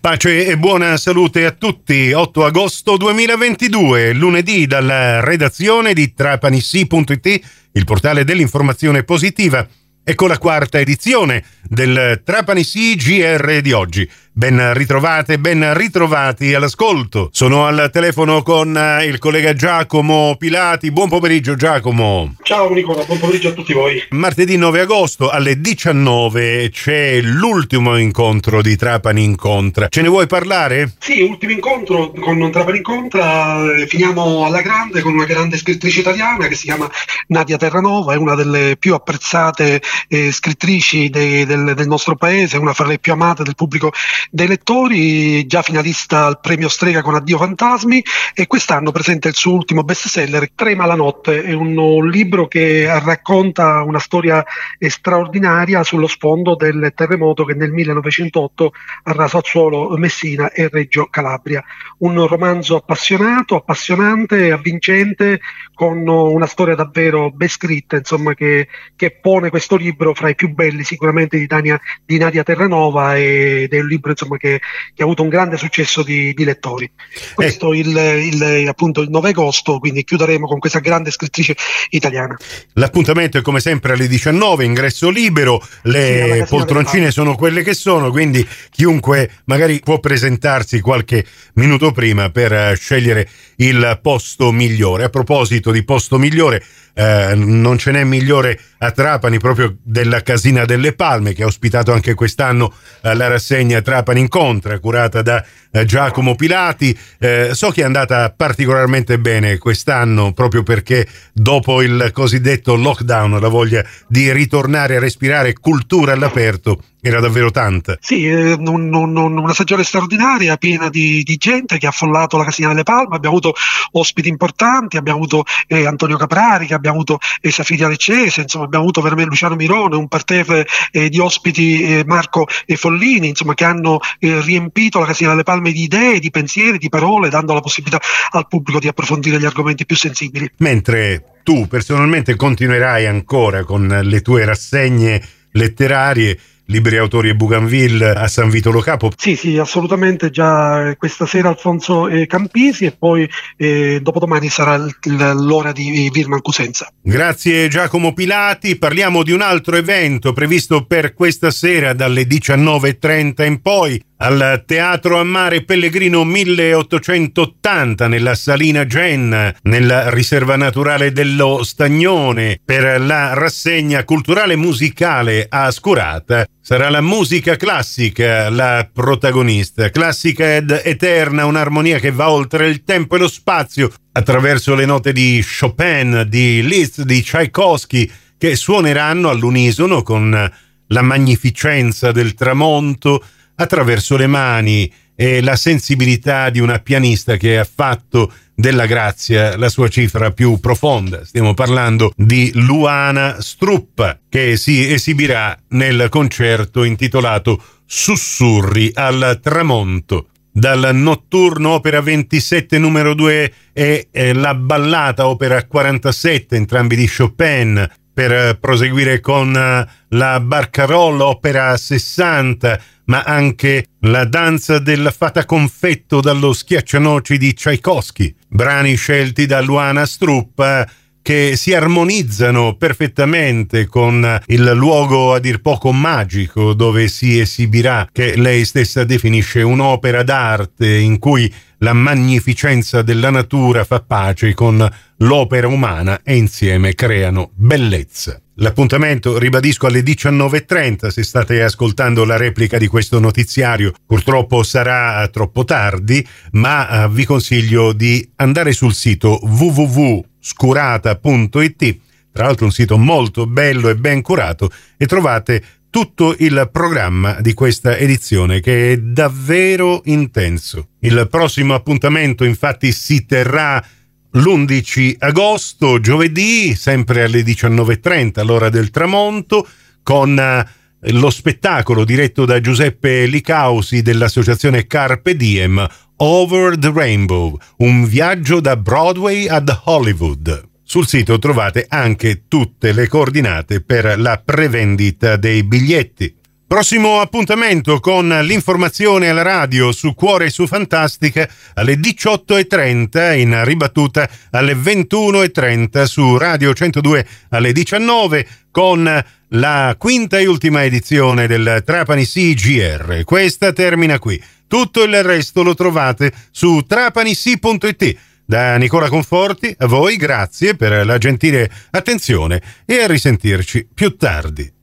Pace e buona salute a tutti. 8 agosto 2022, lunedì dalla redazione di trapanissi.it, il portale dell'informazione positiva. Ecco la quarta edizione del Trapani CGR di oggi. Ben ritrovate, ben ritrovati all'ascolto. Sono al telefono con eh, il collega Giacomo Pilati. Buon pomeriggio Giacomo. Ciao Nicola, buon pomeriggio a tutti voi. Martedì 9 agosto alle 19 c'è l'ultimo incontro di Trapani Incontra. Ce ne vuoi parlare? Sì, ultimo incontro con Trapani Incontra. Eh, finiamo alla grande con una grande scrittrice italiana che si chiama Nadia Terranova, è una delle più apprezzate eh, scrittrici de, del, del nostro paese, una fra le più amate del pubblico dei lettori, già finalista al premio Strega con Addio Fantasmi e quest'anno presenta il suo ultimo bestseller Trema la notte, è un, libro che racconta una storia straordinaria sullo sfondo del terremoto che nel 1908 ha raso al suolo Messina e Reggio Calabria. Un romanzo appassionato, appassionante, avvincente, con una storia davvero ben scritta, insomma, che, che pone questo libro fra i più belli sicuramente di, Dania, di Nadia Terranova ed è un libro insomma, che, che, ha avuto un grande successo di, di lettori. Questo eh. il, il, appunto il 9 agosto, quindi chiuderemo con questa grande scrittrice italiana. L'appuntamento è come sempre alle 19, ingresso libero, le sì, poltroncine sono quelle che sono, quindi chiunque magari può presentarsi qualche minuto prima per eh, scegliere il posto migliore. A proposito di posto migliore, eh, non ce n'è migliore a Trapani proprio della Casina delle Palme che ha ospitato anche quest'anno eh, la rassegna Trapani Incontra curata da eh, Giacomo Pilati. Eh, so che è andata particolarmente bene quest'anno proprio perché dopo il cosiddetto lockdown la voglia di ritornare a respirare cultura all'aperto era davvero tanta. Sì, eh, un, un, una stagione straordinaria, piena di, di, gente che ha affollato la Casina delle Palme. Abbiamo avuto ospiti importanti, abbiamo avuto eh, Antonio Caprari, abbiamo avuto eh, Leccese, insomma, abbiamo avuto veramente Luciano Mirone, un parterre eh, di ospiti eh, Marco e Follini, insomma, che hanno eh, riempito la Casina delle Palme di idee, di pensieri, di parole, dando la possibilità al pubblico di approfondire gli argomenti più sensibili. Mentre tu personalmente continuerai ancora con le tue rassegne letterarie Libri Autori e Bougainville a San Vito Lo Capo. Sì, sì, assolutamente. Già questa sera Alfonso eh, Campisi e poi eh, dopodomani sarà l'ora di Virman Cusenza. Grazie Giacomo Pilati. Parliamo di un altro evento previsto per questa sera dalle 19.30 in poi al Teatro a Mare Pellegrino 1880 nella Salina Gen, nella riserva naturale dello Stagnone, per la rassegna culturale musicale Ascurata. Sarà la musica classica la protagonista, classica ed eterna, un'armonia che va oltre il tempo e lo spazio, attraverso le note di Chopin, di Liszt, di Tchaikovsky, che suoneranno all'unisono con la magnificenza del tramonto, attraverso le mani e la sensibilità di una pianista che ha fatto della grazia la sua cifra più profonda. Stiamo parlando di Luana Struppa che si esibirà nel concerto intitolato Sussurri al tramonto. Dal notturno opera 27 numero 2 e la ballata opera 47 entrambi di Chopin per proseguire con la Barcarolla opera 60 ma anche la danza del fata confetto dallo schiaccianoci di Tchaikovsky, brani scelti da Luana Struppa che si armonizzano perfettamente con il luogo a dir poco magico dove si esibirà, che lei stessa definisce un'opera d'arte in cui la magnificenza della natura fa pace con l'opera umana e insieme creano bellezza. L'appuntamento, ribadisco, alle 19.30 se state ascoltando la replica di questo notiziario. Purtroppo sarà troppo tardi, ma uh, vi consiglio di andare sul sito www.scurata.it, tra l'altro un sito molto bello e ben curato, e trovate tutto il programma di questa edizione che è davvero intenso. Il prossimo appuntamento infatti si terrà l'11 agosto, giovedì, sempre alle 19.30, l'ora del tramonto, con eh, lo spettacolo diretto da Giuseppe Licausi dell'associazione Carpe Diem, Over the Rainbow, un viaggio da Broadway ad Hollywood. Sul sito trovate anche tutte le coordinate per la prevendita dei biglietti. Prossimo appuntamento con l'informazione alla radio su Cuore e su Fantastica alle 18.30 in ribattuta alle 21.30 su Radio 102 alle 19 con la quinta e ultima edizione del Trapani CGR. Questa termina qui. Tutto il resto lo trovate su trapanisi.it. Da Nicola Conforti, a voi grazie per la gentile attenzione e a risentirci più tardi.